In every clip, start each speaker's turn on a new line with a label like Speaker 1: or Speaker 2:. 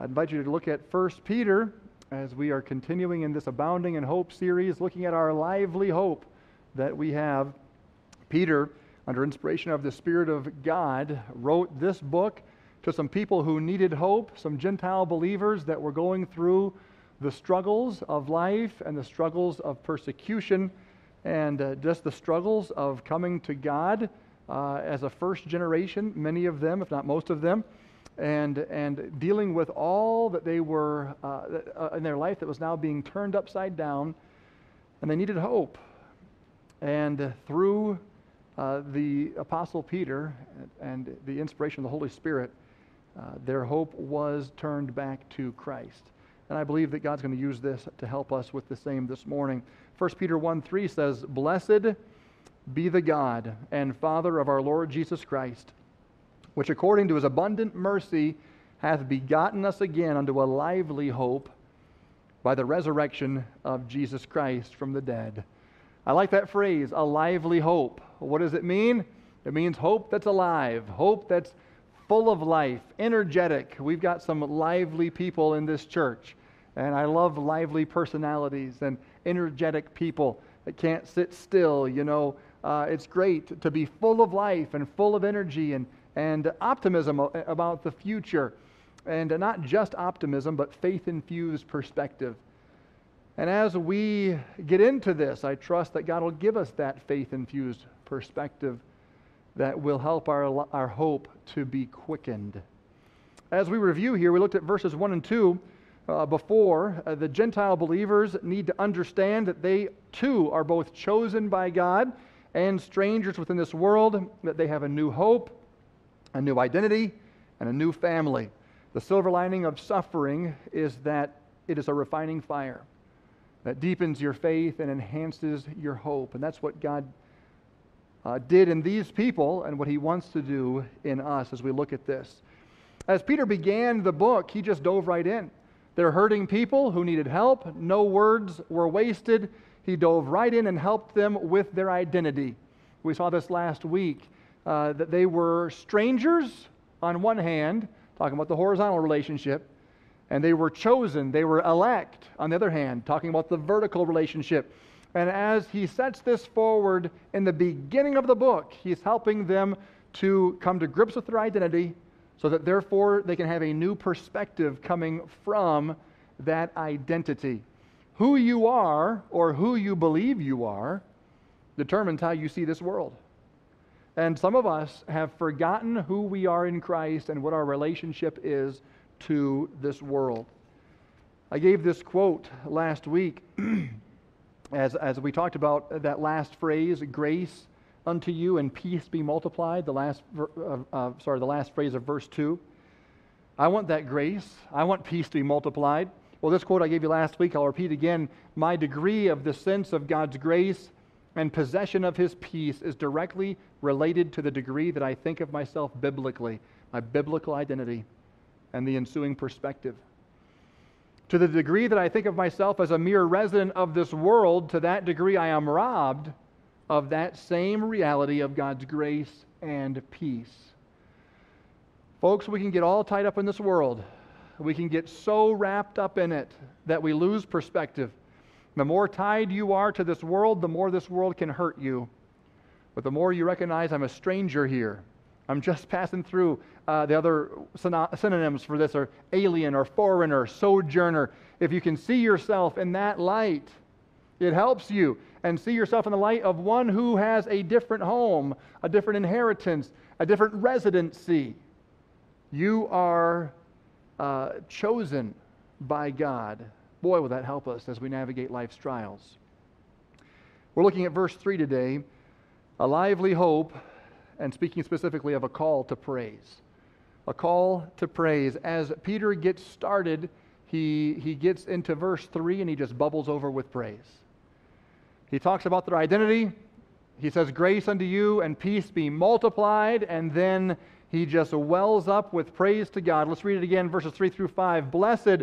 Speaker 1: I invite you to look at 1 Peter as we are continuing in this Abounding in Hope series, looking at our lively hope that we have. Peter, under inspiration of the Spirit of God, wrote this book to some people who needed hope, some Gentile believers that were going through the struggles of life and the struggles of persecution and uh, just the struggles of coming to God uh, as a first generation, many of them, if not most of them, and, and dealing with all that they were uh, uh in their life that was now being turned upside down, and they needed hope. And through uh, the Apostle Peter and the inspiration of the Holy Spirit, uh, their hope was turned back to Christ. And I believe that God's going to use this to help us with the same this morning. 1 Peter 1 3 says, Blessed be the God and Father of our Lord Jesus Christ, which according to his abundant mercy hath begotten us again unto a lively hope by the resurrection of Jesus Christ from the dead. I like that phrase, a lively hope. What does it mean? It means hope that's alive, hope that's full of life, energetic. We've got some lively people in this church, and I love lively personalities and energetic people that can't sit still. You know, uh, it's great to be full of life and full of energy and, and optimism about the future. And not just optimism, but faith infused perspective. And as we get into this, I trust that God will give us that faith infused perspective that will help our, our hope to be quickened. As we review here, we looked at verses 1 and 2 uh, before. Uh, the Gentile believers need to understand that they too are both chosen by God and strangers within this world, that they have a new hope, a new identity, and a new family. The silver lining of suffering is that it is a refining fire that deepens your faith and enhances your hope. And that's what God uh, did in these people and what he wants to do in us as we look at this. As Peter began the book, he just dove right in. They're hurting people who needed help. No words were wasted. He dove right in and helped them with their identity. We saw this last week uh, that they were strangers on one hand, talking about the horizontal relationship, and they were chosen, they were elect on the other hand, talking about the vertical relationship. And as he sets this forward in the beginning of the book, he's helping them to come to grips with their identity so that therefore they can have a new perspective coming from that identity. Who you are or who you believe you are determines how you see this world. And some of us have forgotten who we are in Christ and what our relationship is to this world. I gave this quote last week. as, as we talked about that last phrase, grace unto you and peace be multiplied, the last, uh, uh, sorry, the last phrase of verse 2. I want that grace. I want peace to be multiplied. Well, this quote I gave you last week, I'll repeat again. My degree of the sense of God's grace and possession of his peace is directly related to the degree that I think of myself biblically, my biblical identity, and the ensuing perspective. To the degree that I think of myself as a mere resident of this world, to that degree I am robbed of that same reality of God's grace and peace. Folks, we can get all tied up in this world. We can get so wrapped up in it that we lose perspective. The more tied you are to this world, the more this world can hurt you. But the more you recognize I'm a stranger here, I'm just passing through. Uh, the other synonyms for this are alien or foreigner, sojourner. If you can see yourself in that light, it helps you. And see yourself in the light of one who has a different home, a different inheritance, a different residency. You are uh, chosen by God. Boy, will that help us as we navigate life's trials. We're looking at verse 3 today a lively hope and speaking specifically of a call to praise. A call to praise. As Peter gets started, he, he gets into verse 3 and he just bubbles over with praise. He talks about their identity. He says, Grace unto you and peace be multiplied. And then he just wells up with praise to God. Let's read it again, verses 3 through 5. Blessed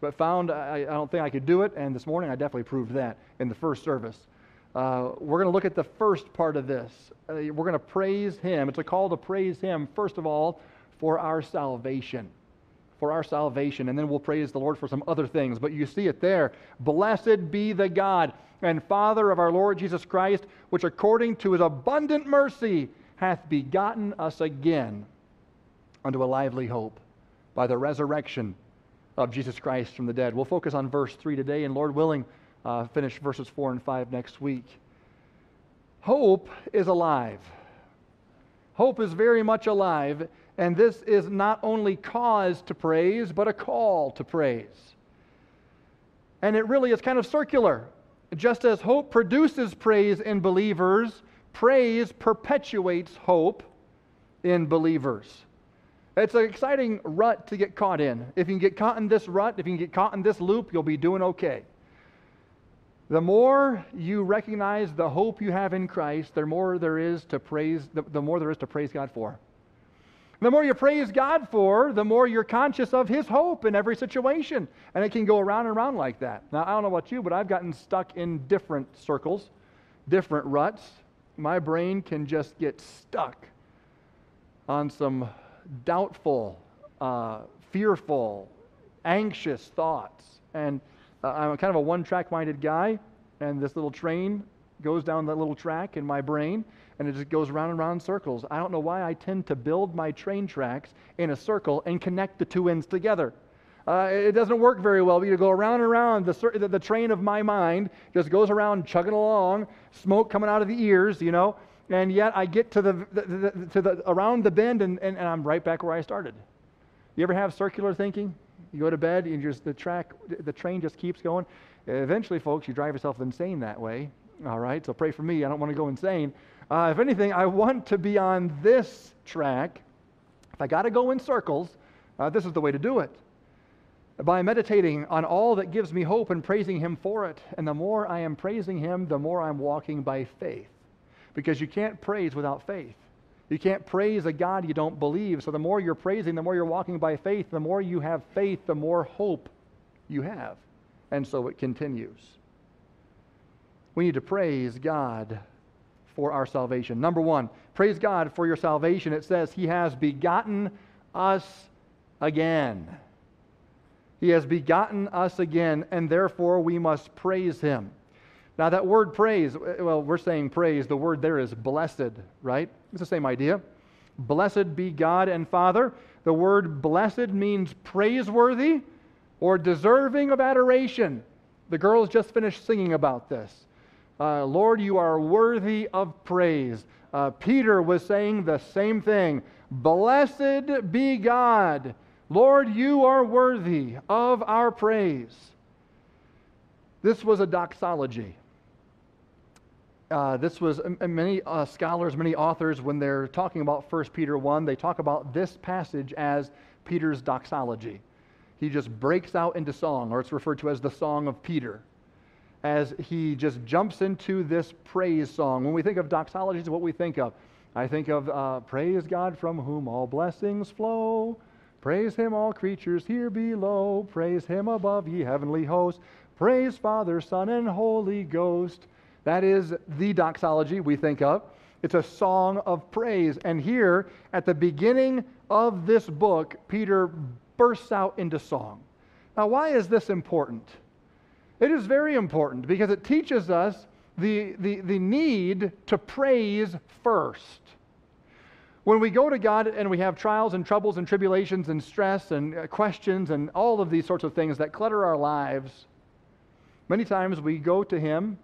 Speaker 1: but found I, I don't think I could do it, and this morning I definitely proved that in the first service. Uh, we're going to look at the first part of this. Uh, we're going to praise Him. It's a call to praise Him, first of all, for our salvation. For our salvation. And then we'll praise the Lord for some other things. But you see it there. Blessed be the God and Father of our Lord Jesus Christ, which according to His abundant mercy hath begotten us again unto a lively hope by the resurrection of Jesus Christ from the dead. We'll focus on verse 3 today, and Lord willing, uh, finish verses 4 and 5 next week. Hope is alive. Hope is very much alive, and this is not only cause to praise, but a call to praise. And it really is kind of circular. Just as hope produces praise in believers, praise perpetuates hope in believers. It's an exciting rut to get caught in. If you can get caught in this rut, if you can get caught in this loop, you'll be doing okay. The more you recognize the hope you have in Christ, the more there is to praise, the, the more there is to praise God for. The more you praise God for, the more you're conscious of His hope in every situation. And it can go around and around like that. Now, I don't know about you, but I've gotten stuck in different circles, different ruts. My brain can just get stuck on some doubtful, uh, fearful, anxious thoughts. And uh, I'm kind of a one track minded guy, and this little train goes down that little track in my brain, and it just goes round and round circles. I don't know why I tend to build my train tracks in a circle and connect the two ends together. Uh, it doesn't work very well. You go around and around. The, the train of my mind just goes around chugging along, smoke coming out of the ears, you know, and yet I get to the, the, the to the around the bend and, and, and I'm right back where I started. You ever have circular thinking? You go to bed and just the track, the train just keeps going. Eventually, folks, you drive yourself insane that way. All right, so pray for me. I don't want to go insane. Uh, if anything, I want to be on this track. If I got to go in circles, uh, this is the way to do it. By meditating on all that gives me hope and praising Him for it. And the more I am praising Him, the more I'm walking by faith. Because you can't praise without faith. You can't praise a God you don't believe. So the more you're praising, the more you're walking by faith, the more you have faith, the more hope you have. And so it continues. We need to praise God for our salvation. Number one, praise God for your salvation. It says, He has begotten us again. He has begotten us again, and therefore we must praise Him. Now, that word praise, well, we're saying praise. The word there is blessed, right? It's the same idea. Blessed be God and Father. The word blessed means praiseworthy or deserving of adoration. The girls just finished singing about this. Uh, Lord, you are worthy of praise. Uh, Peter was saying the same thing. Blessed be God. Lord, you are worthy of our praise. This was a doxology. Uh, this was many uh, scholars, many authors, when they're talking about 1 Peter 1, they talk about this passage as Peter's doxology. He just breaks out into song, or it's referred to as the Song of Peter, as he just jumps into this praise song. When we think of doxology, it's what we think of. I think of uh, praise God from whom all blessings flow. Praise him, all creatures here below. Praise him above, ye heavenly hosts. Praise Father, Son, and Holy Ghost. That is the doxology we think of. It's a song of praise. And here, at the beginning of this book, Peter bursts out into song. Now, why is this important? It is very important because it teaches us the, the, the need to praise first. When we go to God and we have trials and troubles and tribulations and stress and uh, questions and all of these sorts of things that clutter our lives, many times we go to Him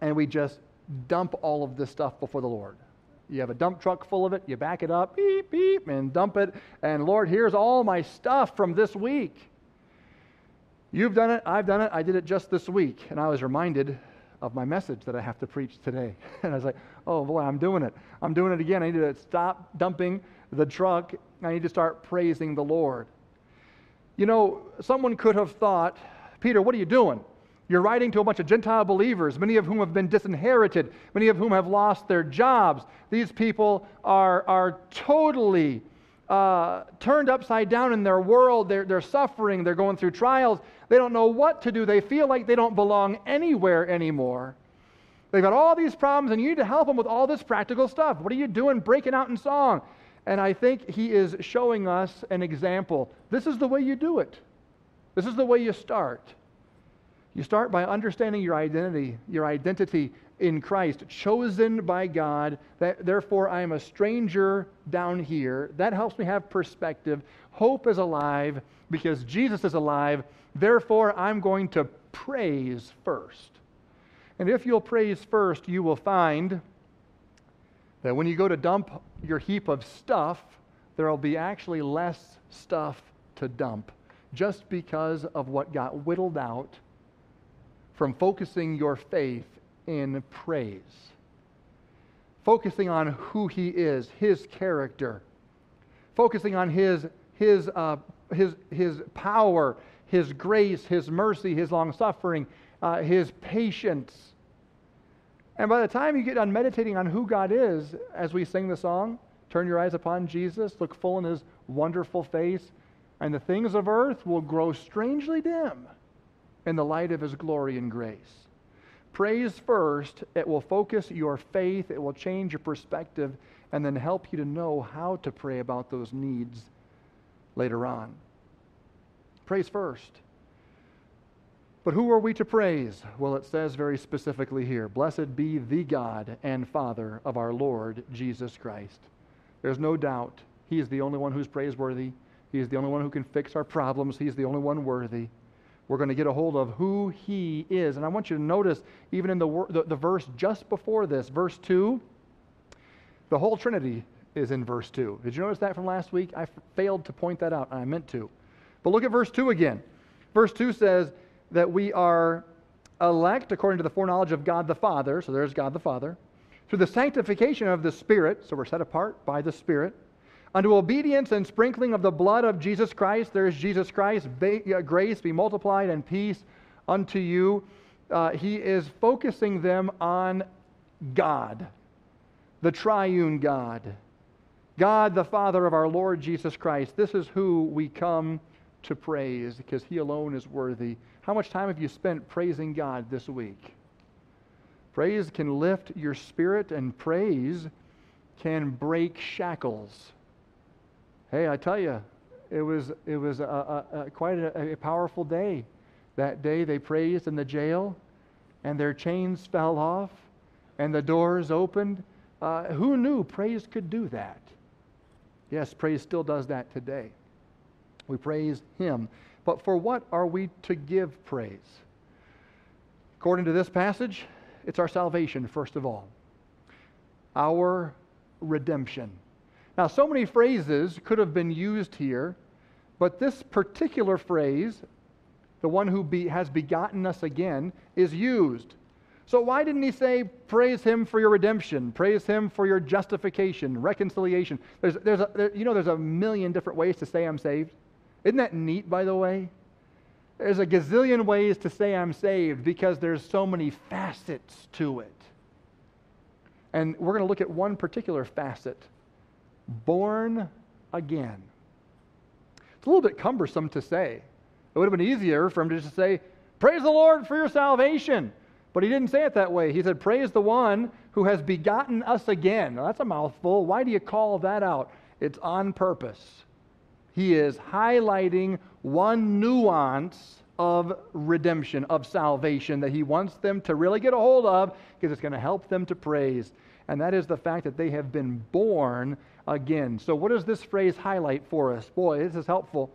Speaker 1: and we just dump all of this stuff before the Lord. You have a dump truck full of it, you back it up, beep, beep, and dump it. And Lord, here's all my stuff from this week. You've done it, I've done it, I did it just this week. And I was reminded of my message that I have to preach today. And I was like, oh boy, I'm doing it. I'm doing it again. I need to stop dumping the truck. I need to start praising the Lord. You know, someone could have thought, Peter, what are you doing? You're writing to a bunch of Gentile believers, many of whom have been disinherited, many of whom have lost their jobs. These people are, are totally uh, turned upside down in their world. They're, they're suffering, they're going through trials. They don't know what to do. They feel like they don't belong anywhere anymore. They've got all these problems, and you need to help them with all this practical stuff. What are you doing breaking out in song? And I think he is showing us an example. This is the way you do it, this is the way you start. You start by understanding your identity, your identity in Christ, chosen by God. That, therefore, I am a stranger down here. That helps me have perspective. Hope is alive because Jesus is alive. Therefore, I'm going to praise first. And if you'll praise first, you will find that when you go to dump your heap of stuff, there will be actually less stuff to dump just because of what got whittled out from focusing your faith in praise, focusing on who He is, His character, focusing on His, his, uh, his, his power, His grace, His mercy, His long suffering, uh, His patience. And by the time you get done meditating on who God is, as we sing the song, turn your eyes upon Jesus, look full in His wonderful face, and the things of earth will grow strangely dim in the light of his glory and grace. Praise first, it will focus your faith, it will change your perspective, and then help you to know how to pray about those needs later on. Praise first. But who are we to praise? Well, it says very specifically here Blessed be the God and Father of our Lord Jesus Christ. There's no doubt He is the only one who's praiseworthy. He is the only one who can fix our problems. He is the only one worthy we're going to get a hold of who he is. And I want you to notice, even in the, the, the, verse just before this, verse 2, the whole Trinity is in verse 2. Did you notice that from last week? I failed to point that out, and I meant to. But look at verse 2 again. Verse 2 says that we are elect according to the foreknowledge of God the Father, so there's God the Father, through the sanctification of the Spirit, so we're set apart by the Spirit Unto obedience and sprinkling of the blood of Jesus Christ, there is Jesus Christ, uh, grace be multiplied and peace unto you. Uh, he is focusing them on God, the triune God. God, the Father of our Lord Jesus Christ. This is who we come to praise because He alone is worthy. How much time have you spent praising God this week? Praise can lift your spirit, and praise can break shackles. Hey, I tell you, it was, it was a, a, a quite a, a powerful day. That day they praised in the jail, and their chains fell off, and the doors opened. Uh, who knew praise could do that? Yes, praise still does that today. We praise Him. But for what are we to give praise? According to this passage, it's our salvation, first of all, our redemption. Now, so many phrases could have been used here, but this particular phrase, the one who be, has begotten us again, is used. So, why didn't he say, Praise him for your redemption, praise him for your justification, reconciliation? There's, there's a, there, you know, there's a million different ways to say I'm saved. Isn't that neat, by the way? There's a gazillion ways to say I'm saved because there's so many facets to it. And we're going to look at one particular facet born again. It's a little bit cumbersome to say. It would have been easier for him to just say, Praise the Lord for your salvation. But he didn't say it that way. He said, Praise the one who has begotten us again. Now, that's a mouthful. Why do you call that out? It's on purpose. He is highlighting one nuance of redemption, of salvation that he wants them to really get a hold of because it's going to help them to praise. And that is the fact that they have been born again. So, what does this phrase highlight for us? Boy, this is helpful.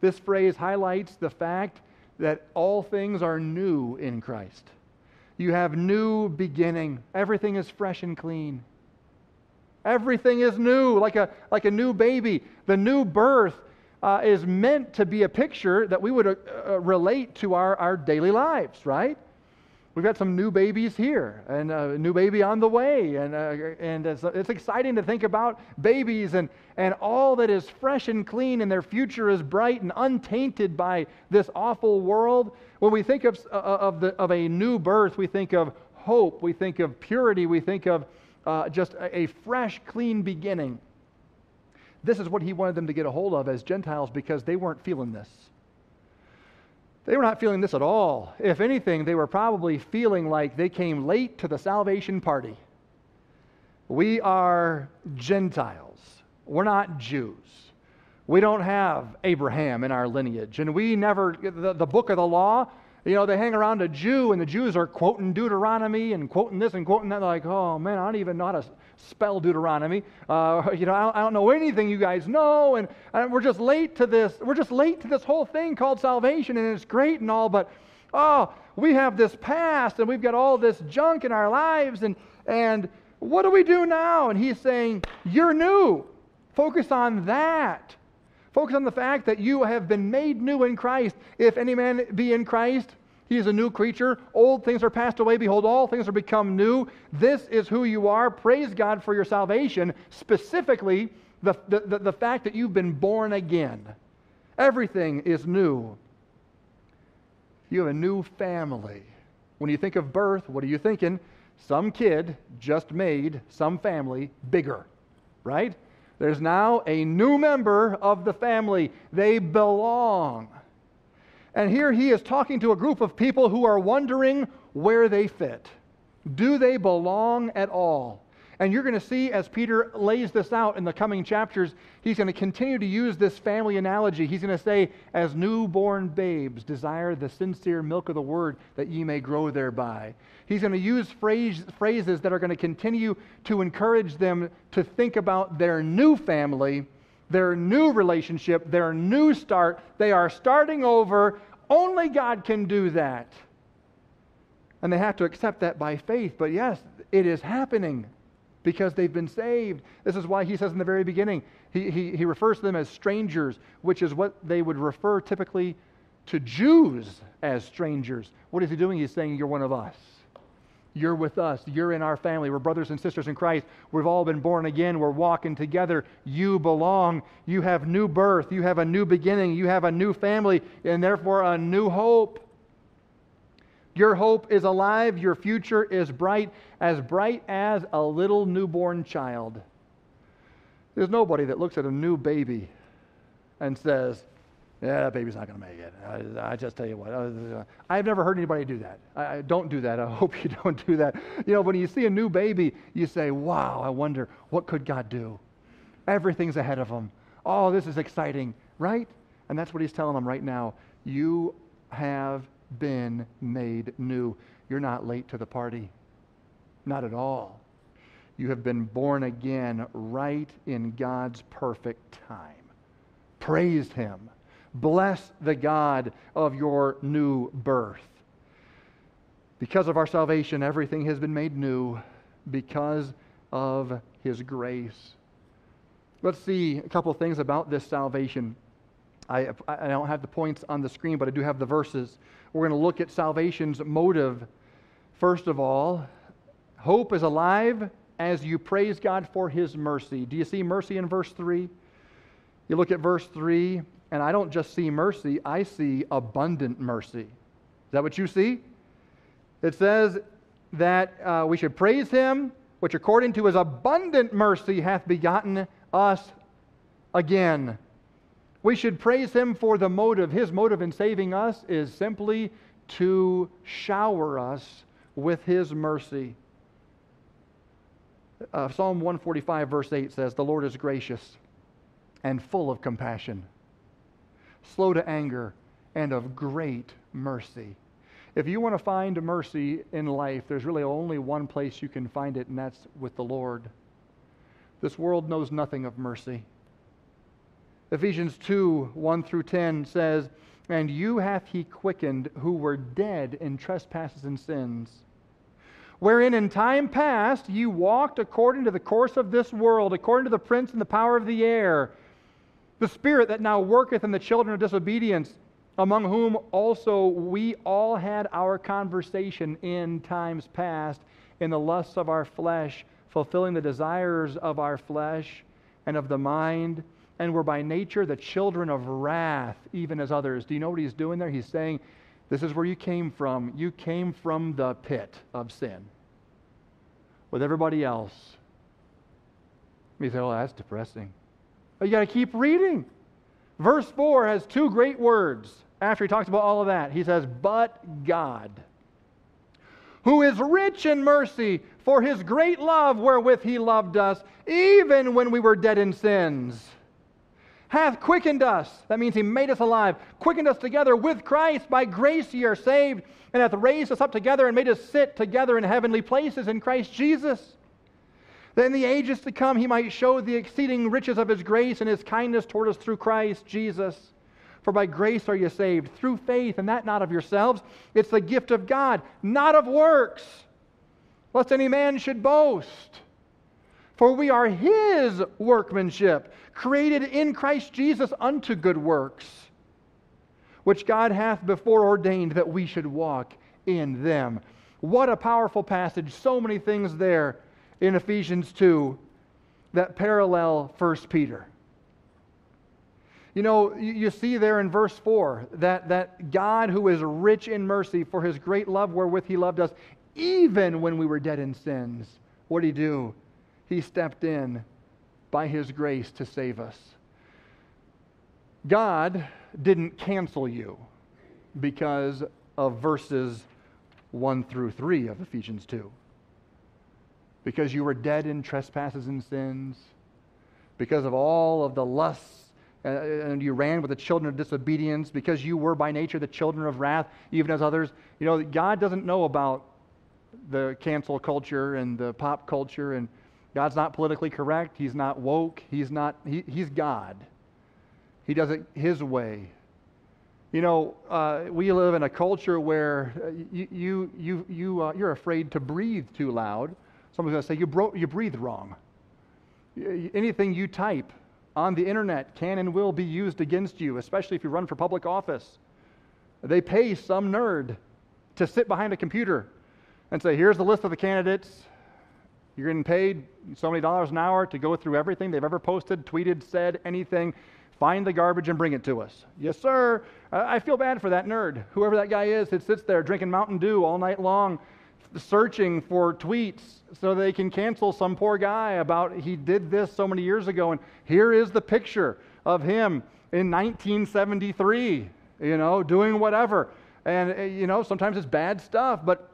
Speaker 1: This phrase highlights the fact that all things are new in Christ. You have new beginning. Everything is fresh and clean. Everything is new, like a, like a new baby. The new birth uh, is meant to be a picture that we would uh, uh relate to our, our daily lives, right? We've got some new babies here and a new baby on the way. And, uh, and it's, it's, exciting to think about babies and, and all that is fresh and clean and their future is bright and untainted by this awful world. When we think of, uh, of, the, of a new birth, we think of hope, we think of purity, we think of uh, just a, a fresh, clean beginning. This is what he wanted them to get a hold of as Gentiles because they weren't feeling this. They were not feeling this at all. If anything, they were probably feeling like they came late to the salvation party. We are Gentiles. We're not Jews. We don't have Abraham in our lineage. And we never, the, the book of the law, you know, they hang around a Jew and the Jews are quoting Deuteronomy and quoting this and quoting that. They're like, oh man, I don't even know how to spell Deuteronomy. Uh, you know, I don't, I don't, know anything you guys know. And, and we're just late to this. We're just late to this whole thing called salvation. And it's great and all, but oh, we have this past and we've got all this junk in our lives. And, and what do we do now? And he's saying, you're new. Focus on that. Focus on the fact that you have been made new in Christ. If any man be in Christ, he is a new creature. Old things are passed away. Behold, all things are become new. This is who you are. Praise God for your salvation, specifically the, the, the, fact that you've been born again. Everything is new. You have a new family. When you think of birth, what are you thinking? Some kid just made some family bigger, right? There's now a new member of the family. They belong. And here he is talking to a group of people who are wondering where they fit. Do they belong at all? And you're going to see as Peter lays this out in the coming chapters, he's going to continue to use this family analogy. He's going to say, As newborn babes desire the sincere milk of the word that ye may grow thereby. He's going to use phrase, phrases that are going to continue to encourage them to think about their new family, their new relationship, their new start. They are starting over. Only God can do that. And they have to accept that by faith. But yes, it is happening because they've been saved. This is why he says in the very beginning, he, he, he refers to them as strangers, which is what they would refer typically to Jews as strangers. What is he doing? He's saying, You're one of us. You're with us. You're in our family. We're brothers and sisters in Christ. We've all been born again. We're walking together. You belong. You have new birth. You have a new beginning. You have a new family, and therefore a new hope. Your hope is alive. Your future is bright, as bright as a little newborn child. There's nobody that looks at a new baby and says, yeah, that baby's not going to make it. I, I, just tell you what. Uh, I've never heard anybody do that. I, I, don't do that. I hope you don't do that. You know, when you see a new baby, you say, wow, I wonder, what could God do? Everything's ahead of him. Oh, this is exciting, right? And that's what he's telling them right now. You have been made new. You're not late to the party. Not at all. You have been born again right in God's perfect time. Praise him. Bless the God of your new birth. Because of our salvation, everything has been made new because of his grace. Let's see a couple things about this salvation. I, I don't have the points on the screen, but I do have the verses. We're going to look at salvation's motive. First of all, hope is alive as you praise God for his mercy. Do you see mercy in verse 3? You look at verse 3 and I don't just see mercy, I see abundant mercy. Is that what you see? It says that uh, we should praise him, which according to his abundant mercy hath begotten us again. We should praise him for the motive. His motive in saving us is simply to shower us with his mercy. Uh, Psalm 145, verse 8 says, The Lord is gracious and full of compassion slow to anger, and of great mercy. If you want to find mercy in life, there's really only one place you can find it, and that's with the Lord. This world knows nothing of mercy. Ephesians 2 1 through 10 says, And you hath he quickened who were dead in trespasses and sins, wherein in time past you walked according to the course of this world, according to the prince and the power of the air the spirit that now worketh in the children of disobedience, among whom also we all had our conversation in times past in the lusts of our flesh, fulfilling the desires of our flesh and of the mind, and were by nature the children of wrath, even as others. Do you know what he's doing there? He's saying, This is where you came from. You came from the pit of sin with everybody else. You say, Oh, that's depressing. But you got to keep reading. Verse 4 has two great words after he talks about all of that. He says, But God, who is rich in mercy, for his great love wherewith he loved us, even when we were dead in sins, hath quickened us. That means he made us alive, quickened us together with Christ. By grace ye are saved, and hath raised us up together and made us sit together in heavenly places in Christ Jesus that in the ages to come he might show the exceeding riches of his grace and his kindness toward us through Christ Jesus. For by grace are you saved, through faith, and that not of yourselves. It's the gift of God, not of works, lest any man should boast. For we are his workmanship, created in Christ Jesus unto good works, which God hath before ordained that we should walk in them. What a powerful passage. So many things there in Ephesians 2 that parallel 1 Peter. You know, you see there in verse 4 that, that God, who is rich in mercy for his great love wherewith he loved us, even when we were dead in sins, what did he do? He stepped in by his grace to save us. God didn't cancel you because of verses 1 through 3 of Ephesians 2 because you were dead in trespasses and sins, because of all of the lusts, uh, and you ran with the children of disobedience, because you were by nature the children of wrath, even as others. You know, God doesn't know about the cancel culture and the pop culture, and God's not politically correct. He's not woke. He's not. He, he's God. He does it His way. You know, uh, we live in a culture where uh, you, you, you, you, uh, you're afraid to breathe too loud Someone's going to say, you, bro- you breathe wrong. Anything you type on the internet can and will be used against you, especially if you run for public office. They pay some nerd to sit behind a computer and say, here's the list of the candidates. You're getting paid so many dollars an hour to go through everything they've ever posted, tweeted, said, anything. Find the garbage and bring it to us. Yes, sir. I feel bad for that nerd, whoever that guy is that sits there drinking Mountain Dew all night long searching for tweets so they can cancel some poor guy about he did this so many years ago. And here is the picture of him in 1973, you know, doing whatever. And, eh, you know, sometimes it's bad stuff, but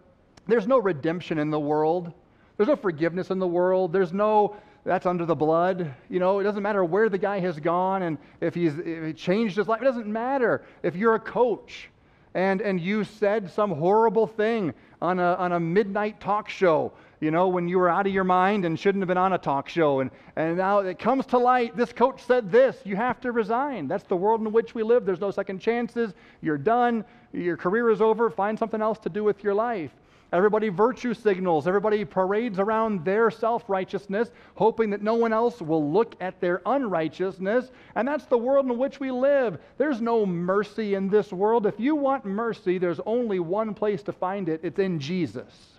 Speaker 1: there's no redemption in the world. There's no forgiveness in the world. There's no, that's under the blood. You know, it doesn't matter where the guy has gone and if he's if he changed his life. It doesn't matter if you're a coach and, and you said some horrible thing on a, on a midnight talk show, you know, when you were out of your mind and shouldn't have been on a talk show. And, and now it comes to light this coach said this. You have to resign. That's the world in which we live. There's no second chances. You're done. Your career is over. Find something else to do with your life. Everybody virtue signals. Everybody parades around their self righteousness, hoping that no one else will look at their unrighteousness. And that's the world in which we live. There's no mercy in this world. If you want mercy, there's only one place to find it it's in Jesus,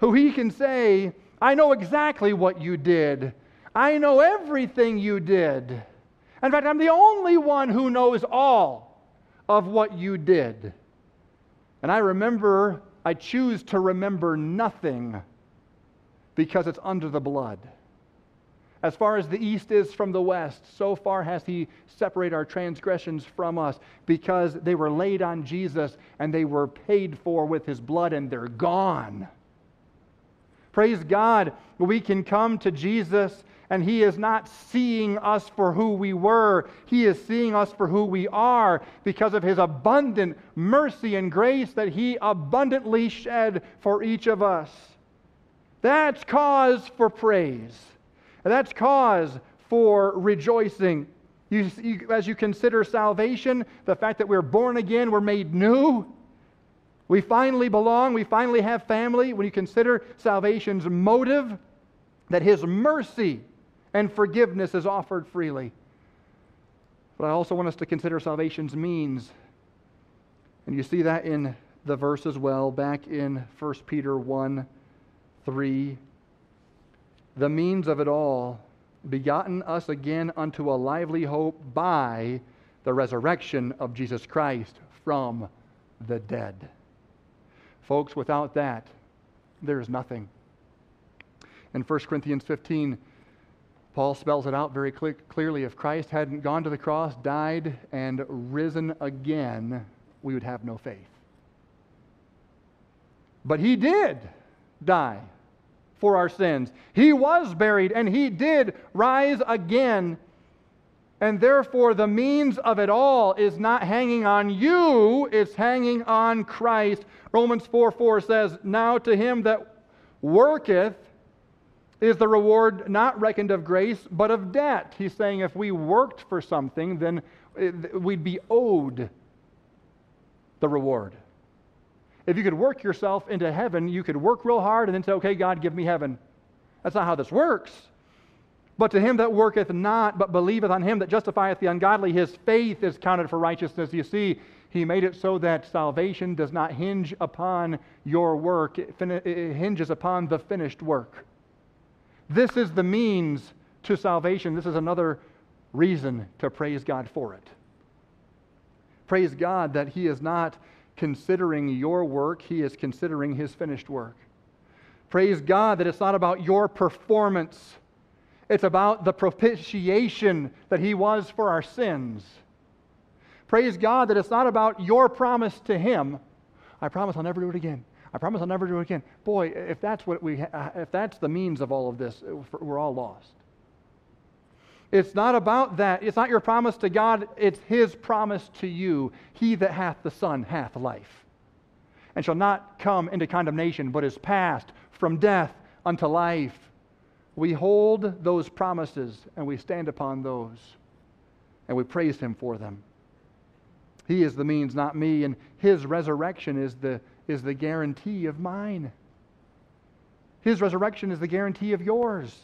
Speaker 1: who He can say, I know exactly what you did, I know everything you did. In fact, I'm the only one who knows all of what you did. And I remember I choose to remember nothing because it's under the blood. As far as the east is from the west, so far has he separated our transgressions from us because they were laid on Jesus and they were paid for with his blood and they're gone. Praise God, we can come to Jesus and He is not seeing us for who we were. He is seeing us for who we are because of His abundant mercy and grace that He abundantly shed for each of us. That's cause for praise. That's cause for rejoicing. You, you, as you consider salvation, the fact that we're born again, we're made new, we finally belong, we finally have family. When you consider salvation's motive, that His mercy and forgiveness is offered freely. But I also want us to consider salvation's means And you see that in the verse as well, back in 1 Peter 1 3. The means of it all, begotten us again unto a lively hope by the resurrection of Jesus Christ from the dead. Folks, without that, there is nothing. In 1 Corinthians 15, Paul spells it out very clearly. If Christ hadn't gone to the cross, died, and risen again, we would have no faith. But he did die for our sins. He was buried and he did rise again. And therefore, the means of it all is not hanging on you, it's hanging on Christ. Romans 4 4 says, Now to him that worketh is the reward not reckoned of grace, but of debt. He's saying if we worked for something, then eh, we'd be owed the reward. If you could work yourself into heaven, you could work real hard and then say, okay, God, give me heaven. That's not how this works. But to him that worketh not, but believeth on him that justifieth the ungodly, his faith is counted for righteousness. You see, he made it so that salvation does not hinge upon your work, it, fin- it hinges upon the finished work. This is the means to salvation. This is another reason to praise God for it. Praise God that He is not considering your work, He is considering His finished work. Praise God that it's not about your performance, it's about the propitiation that He was for our sins. Praise God that it's not about your promise to Him. I promise I'll never do it again. I promise I'll never do it again. Boy, if that's what we, uh, if that's the means of all of this, uh, we're all lost. It's not about that. It's not your promise to God, it's His promise to you. He that hath the Son hath life, and shall not come into condemnation, but is passed from death unto life. We hold those promises and we stand upon those, and we praise Him for them. He is the means, not me, and His resurrection is the, is the guarantee of mine. His resurrection is the guarantee of yours.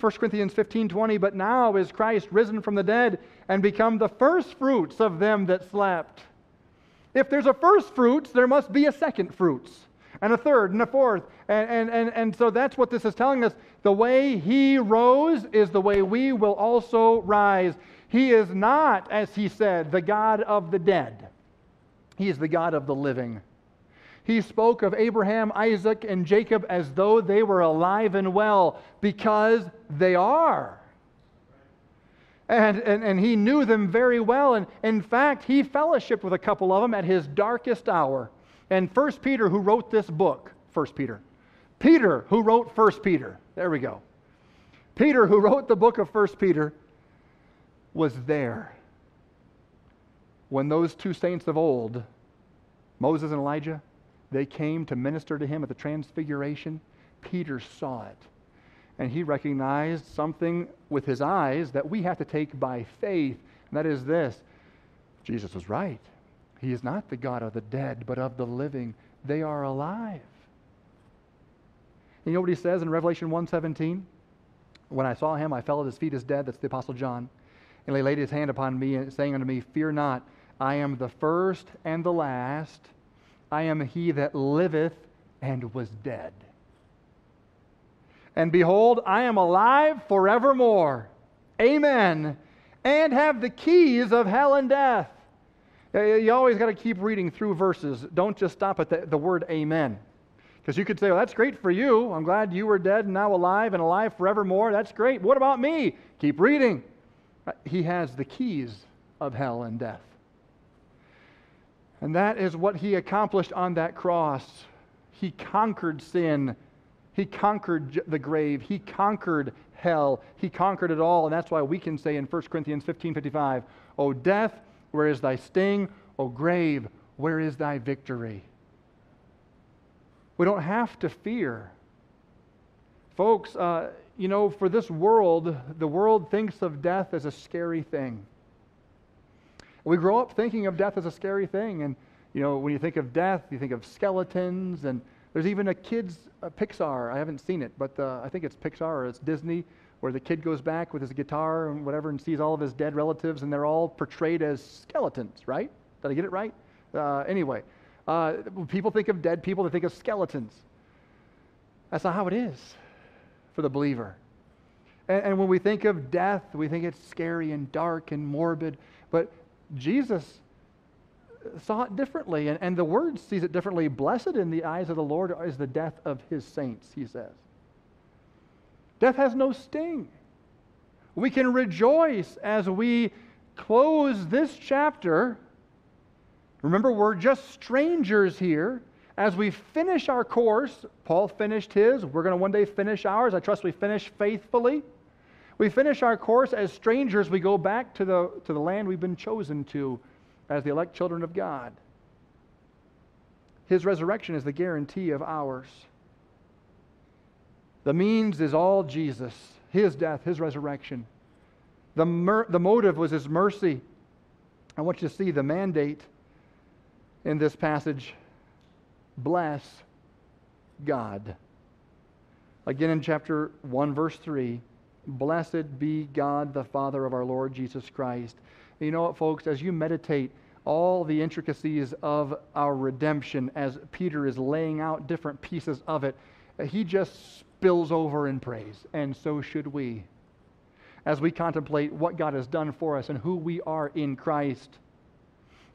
Speaker 1: 1 Corinthians 15 20, but now is Christ risen from the dead and become the first fruits of them that slept. If there's a first fruits, there must be a second fruits, and a third, and a fourth. And, and, and, and so that's what this is telling us. The way he rose is the way we will also rise. He is not, as he said, the God of the dead, he is the God of the living. He spoke of Abraham, Isaac, and Jacob as though they were alive and well because they are. And, and, and he knew them very well. And in fact, he fellowshiped with a couple of them at his darkest hour. And First Peter, who wrote this book, First Peter, Peter, who wrote First Peter, there we go. Peter, who wrote the book of First Peter, was there when those two saints of old, Moses and Elijah, they came to minister to him at the transfiguration. Peter saw it. And he recognized something with his eyes that we have to take by faith. And that is this Jesus was right. He is not the God of the dead, but of the living. They are alive. And you know what he says in Revelation 1:17? When I saw him, I fell at his feet as dead. That's the Apostle John. And he laid his hand upon me, saying unto me, Fear not, I am the first and the last I am he that liveth and was dead. And behold, I am alive forevermore. Amen. And have the keys of hell and death. You always got to keep reading through verses. Don't just stop at the, the word amen. Because you could say, well, that's great for you. I'm glad you were dead and now alive and alive forevermore. That's great. What about me? Keep reading. He has the keys of hell and death. And that is what he accomplished on that cross. He conquered sin. He conquered the grave. He conquered hell. He conquered it all. And that's why we can say in 1 Corinthians 15 55, O death, where is thy sting? O grave, where is thy victory? We don't have to fear. Folks, uh, you know, for this world, the world thinks of death as a scary thing. We grow up thinking of death as a scary thing. And, you know, when you think of death, you think of skeletons. And there's even a kid's Pixar. I haven't seen it, but uh, I think it's Pixar or it's Disney, where the kid goes back with his guitar and whatever and sees all of his dead relatives, and they're all portrayed as skeletons, right? Did I get it right? Uh, anyway, uh, people think of dead people, they think of skeletons. That's not how it is for the believer. And, and when we think of death, we think it's scary and dark and morbid. But Jesus saw it differently, and, and the Word sees it differently. Blessed in the eyes of the Lord is the death of his saints, he says. Death has no sting. We can rejoice as we close this chapter. Remember, we're just strangers here. As we finish our course, Paul finished his. We're going to one day finish ours. I trust we finish faithfully. We finish our course as strangers. We go back to the, to the land we've been chosen to as the elect children of God. His resurrection is the guarantee of ours. The means is all Jesus, his death, his resurrection. The, mer- the motive was his mercy. I want you to see the mandate in this passage bless God. Again in chapter 1, verse 3 Blessed be God, the Father of our Lord Jesus Christ. You know what, folks, as you meditate all the intricacies of our redemption, as Peter is laying out different pieces of it, he just spills over in praise, and so should we. As we contemplate what God has done for us and who we are in Christ.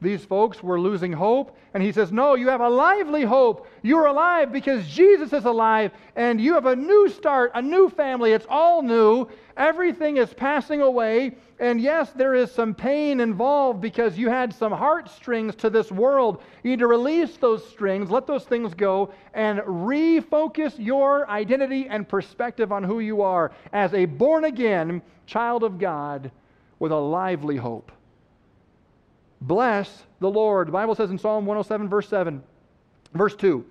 Speaker 1: These folks were losing hope, and he says, No, you have a lively hope. You're alive because Jesus is alive, and you have a new start, a new family. It's all new. Everything is passing away. And yes, there is some pain involved because you had some heartstrings to this world. You need to release those strings, let those things go, and refocus your identity and perspective on who you are as a born again child of God with a lively hope. Bless the Lord. The Bible says in Psalm 107, verse 7, verse 2,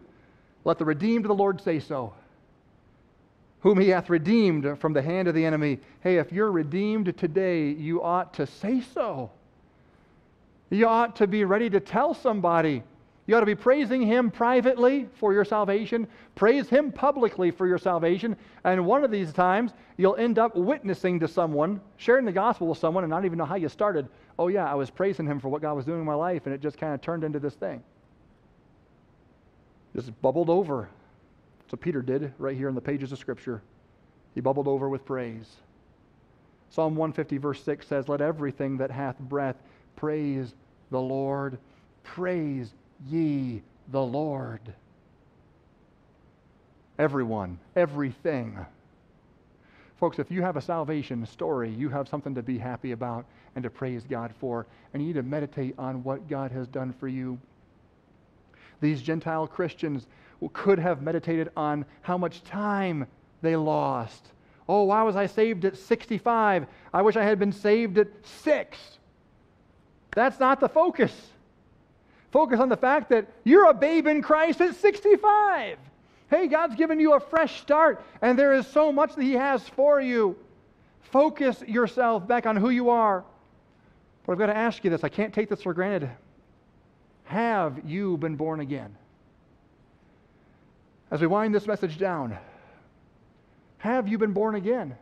Speaker 1: let the redeemed of the Lord say so, whom he hath redeemed from the hand of the enemy. Hey, if you're redeemed today, you ought to say so. You ought to be ready to tell somebody. You ought to be praising Him privately for your salvation, praise Him publicly for your salvation, and one of these times you'll end up witnessing to someone, sharing the gospel with someone, and not even know how you started. Oh, yeah, I was praising Him for what God was doing in my life, and it just kind of turned into this thing. Just bubbled over. What Peter did right here in the pages of Scripture. He bubbled over with praise. Psalm 150, verse 6 says, Let everything that hath breath praise the Lord. Praise ye the Lord. Everyone, everything. Folks, if you have a salvation story, you have something to be happy about and to praise God for, and you need to meditate on what God has done for you. These Gentile Christians could have meditated on how much time they lost. Oh, why was I saved at 65? I wish I had been saved at 6. That's not the focus. Focus on the fact that you're a babe in Christ at 65. Hey, God's given you a fresh start, and there is so much that He has for you. Focus yourself back on who you are. But I've got to ask you this I can't take this for granted. Have you been born again? As we wind this message down, have you been born again?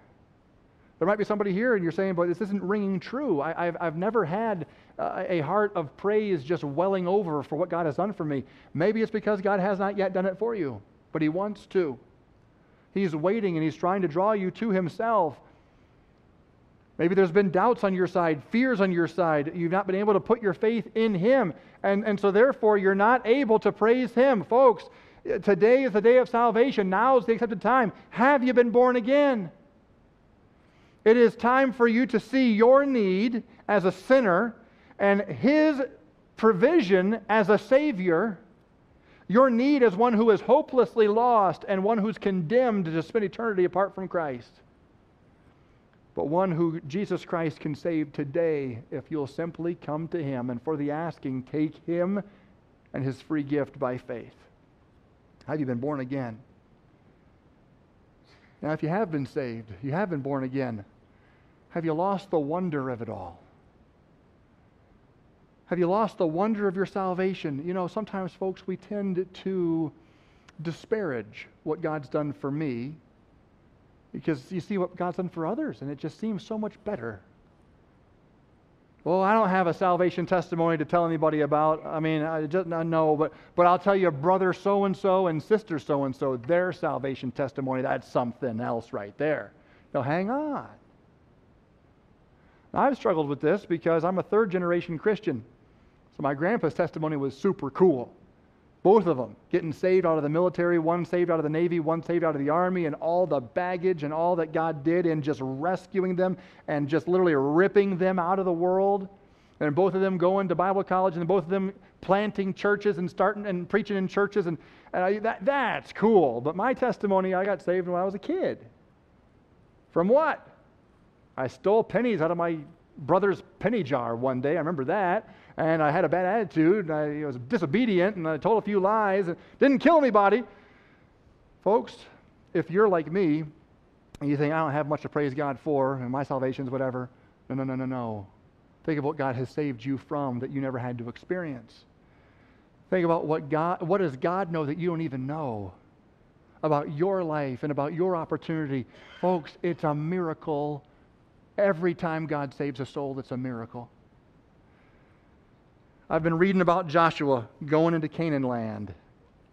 Speaker 1: There might be somebody here and you're saying, but this isn't ringing true. I, have I've never had uh, a heart of praise just welling over for what God has done for me. Maybe it's because God has not yet done it for you, but He wants to. He's waiting and He's trying to draw you to Himself. Maybe there's been doubts on your side, fears on your side. You've not been able to put your faith in Him. And, and so, therefore, you're not able to praise Him. Folks, today is the day of salvation. Now is the accepted time. Have you been born again? It is time for you to see your need as a sinner and His provision as a Savior, your need as one who is hopelessly lost and one who's condemned to spend eternity apart from Christ. But one who Jesus Christ can save today if you'll simply come to Him and for the asking, take Him and His free gift by faith. Have you been born again? Now, if you have been saved, you have been born again, have you lost the wonder of it all? Have you lost the wonder of your salvation? You know, sometimes, folks, we tend to disparage what God's done for me because you see what God's done for others, and it just seems so much better. Well, I don't have a salvation testimony to tell anybody about. I mean, I just know, but but I'll tell you, brother so and so and sister so and so, their salvation testimony. That's something else right there. Now, hang on. Now, I've struggled with this because I'm a third generation Christian. So my grandpa's testimony was super cool. Both of them getting saved out of the military, one saved out of the Navy, one saved out of the Army, and all the baggage and all that God did in just rescuing them and just literally ripping them out of the world. And both of them going to Bible college and both of them planting churches and starting and preaching in churches. And, and I, that, that's cool. But my testimony, I got saved when I was a kid. From what? I stole pennies out of my brother's penny jar one day. I remember that and I had a bad attitude, and I was disobedient, and I told a few lies, and didn't kill anybody. Folks, if you're like me, and you think, I don't have much to praise God for, and my salvation's whatever, no, no, no, no, no. Think of what God has saved you from that you never had to experience. Think about what God, what does God know that you don't even know about your life and about your opportunity. Folks, it's a miracle. Every time God saves a soul, it's a miracle. I've been reading about Joshua going into Canaan land.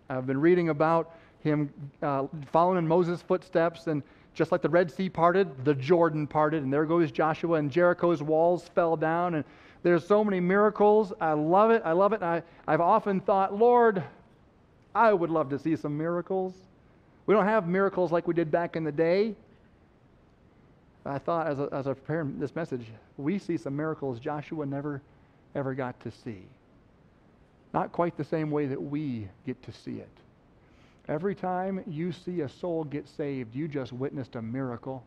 Speaker 1: I've been reading about him uh, following in Moses' footsteps, and just like the Red Sea parted, the Jordan parted, and there goes Joshua, and Jericho's walls fell down, and there's so many miracles. I love it. I love it. I, I've often thought, Lord, I would love to see some miracles. We don't have miracles like we did back in the day. I thought, as, a, as I prepared this message, we see some miracles Joshua never ever got to see. Not quite the same way that we get to see it. Every time you see a soul get saved, you just witnessed a miracle.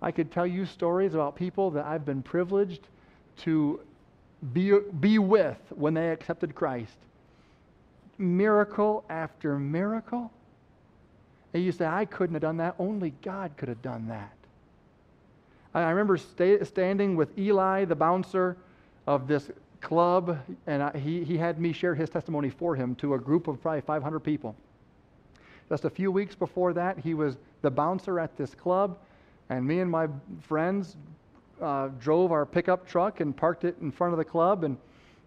Speaker 1: I could tell you stories about people that I've been privileged to be, be with when they accepted Christ. Miracle after miracle. And you say, I couldn't have done that. Only God could have done that. I remember stay, standing with Eli, the bouncer, of this club, and I, he, he had me share his testimony for him to a group of probably 500 people. Just a few weeks before that, he was the bouncer at this club, and me and my friends uh, drove our pickup truck and parked it in front of the club, and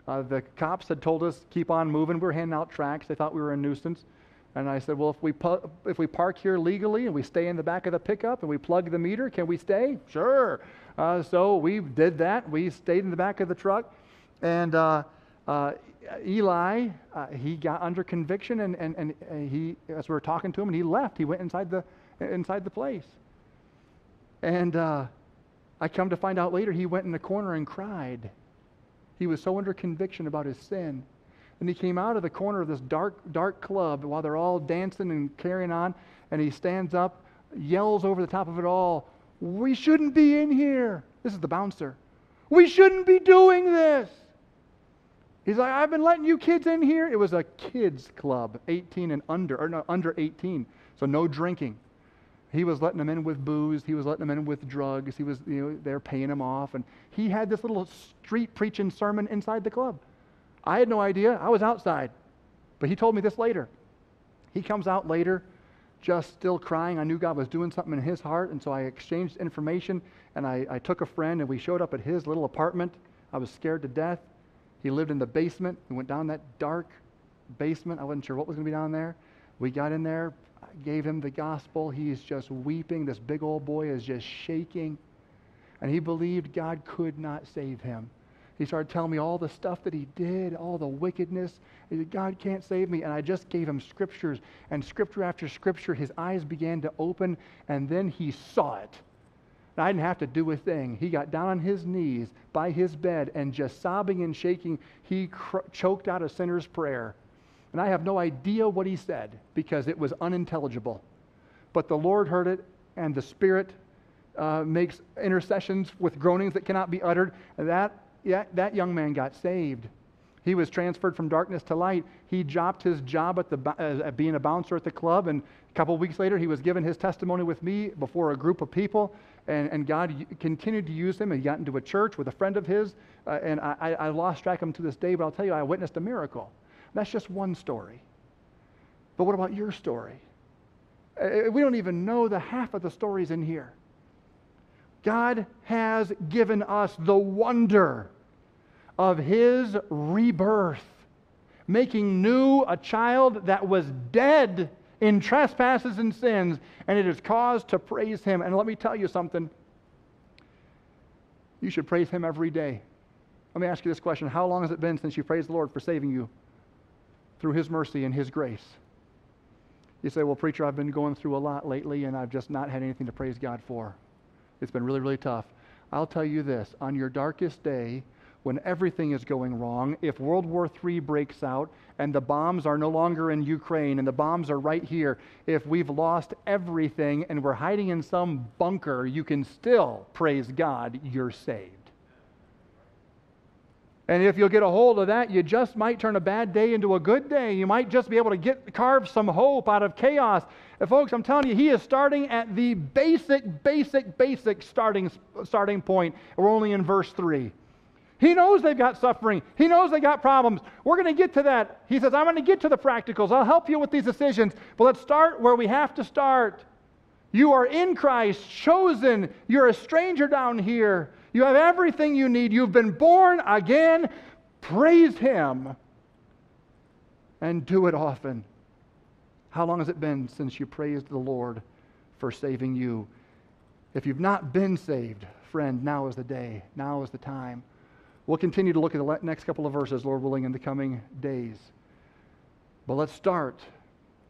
Speaker 1: uh, the cops had told us keep on moving. We were handing out tracts. They thought we were a nuisance. And I said, well, if we, pu- if we park here legally and we stay in the back of the pickup and we plug the meter, can we stay? Sure. Uh, so we did that. We stayed in the back of the truck. And uh, uh, Eli, uh, he got under conviction, and, and, and he, as we were talking to him, and he left. He went inside the, inside the place. And uh, I come to find out later, he went in the corner and cried. He was so under conviction about his sin. And he came out of the corner of this dark, dark club while they're all dancing and carrying on, and he stands up, yells over the top of it all, we shouldn't be in here. This is the bouncer. We shouldn't be doing this. He's like, I've been letting you kids in here. It was a kids club, 18 and under, or no, under 18, so no drinking. He was letting them in with booze. He was letting them in with drugs. He was, you know, they're paying him off. And he had this little street preaching sermon inside the club. I had no idea. I was outside. But he told me this later. He comes out later just still crying. I knew God was doing something in his heart, and so I exchanged information, and I, I took a friend, and we showed up at his little apartment. I was scared to death. He lived in the basement. We went down that dark basement. I wasn't sure what was going to be down there. We got in there, I gave him the gospel. He's just weeping. This big old boy is just shaking. And he believed God could not save him. He started telling me all the stuff that he did, all the wickedness. He said, God can't save me. And I just gave him scriptures, and scripture after scripture, his eyes began to open, and then he saw it. And I didn't have to do a thing. He got down on his knees by his bed, and just sobbing and shaking, he cr- choked out a sinner's prayer. And I have no idea what he said because it was unintelligible. But the Lord heard it, and the Spirit uh, makes intercessions with groanings that cannot be uttered. And that that young man got saved. He was transferred from darkness to light. He dropped his job at, the, uh, being a bouncer at the club, and a couple weeks later, he was given his testimony with me before a group of people, and, and God continued to use him. He got into a church with a friend of his, uh, and I, I lost track of him to this day, but I'll tell you, I witnessed a miracle. That's just one story. But what about your story? Uh, we don't even know the half of the stories in here. God has given us the wonder of His rebirth, making new a child that was dead in trespasses and sins, and it is cause to praise Him. And let me tell you something you should praise Him every day. Let me ask you this question How long has it been since you praised the Lord for saving you through His mercy and His grace? You say, Well, preacher, I've been going through a lot lately, and I've just not had anything to praise God for. It's been really, really tough. I'll tell you this on your darkest day, when everything is going wrong, if World War III breaks out and the bombs are no longer in Ukraine and the bombs are right here, if we've lost everything and we're hiding in some bunker, you can still praise God, you're saved. And if you'll get a hold of that, you just might turn a bad day into a good day. You might just be able to get carve some hope out of chaos. And folks, I'm telling you, he is starting at the basic, basic, basic starting, starting point. We're only in verse 3. He knows they've got suffering. He knows they got problems. We're going to get to that. He says, I'm going to get to the practicals. I'll help you with these decisions. But let's start where we have to start. You are in Christ, chosen. You're a stranger down here. You have everything you need. You've been born again. Praise Him and do it often. How long has it been since you praised the Lord for saving you? If you've not been saved, friend, now is the day. Now is the time. We'll continue to look at the next couple of verses, Lord willing, in the coming days. But let's start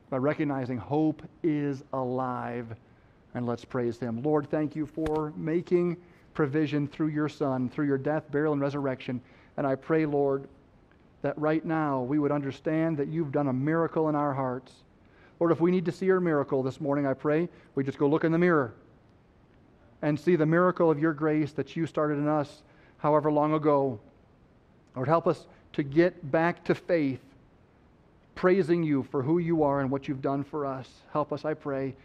Speaker 1: by recognizing hope is alive, and let's praise Him. Lord, thank you for making provision through your Son, through your death, burial, and resurrection. And I pray, Lord, that right now we would understand that you've done a miracle in our hearts. Lord, if we need to see your miracle this morning, I pray we just go look in the mirror and see the miracle of your grace that you started in us however long ago. Lord, help us to get back to faith, praising you for who you are and what you've done for us. Help us, I pray.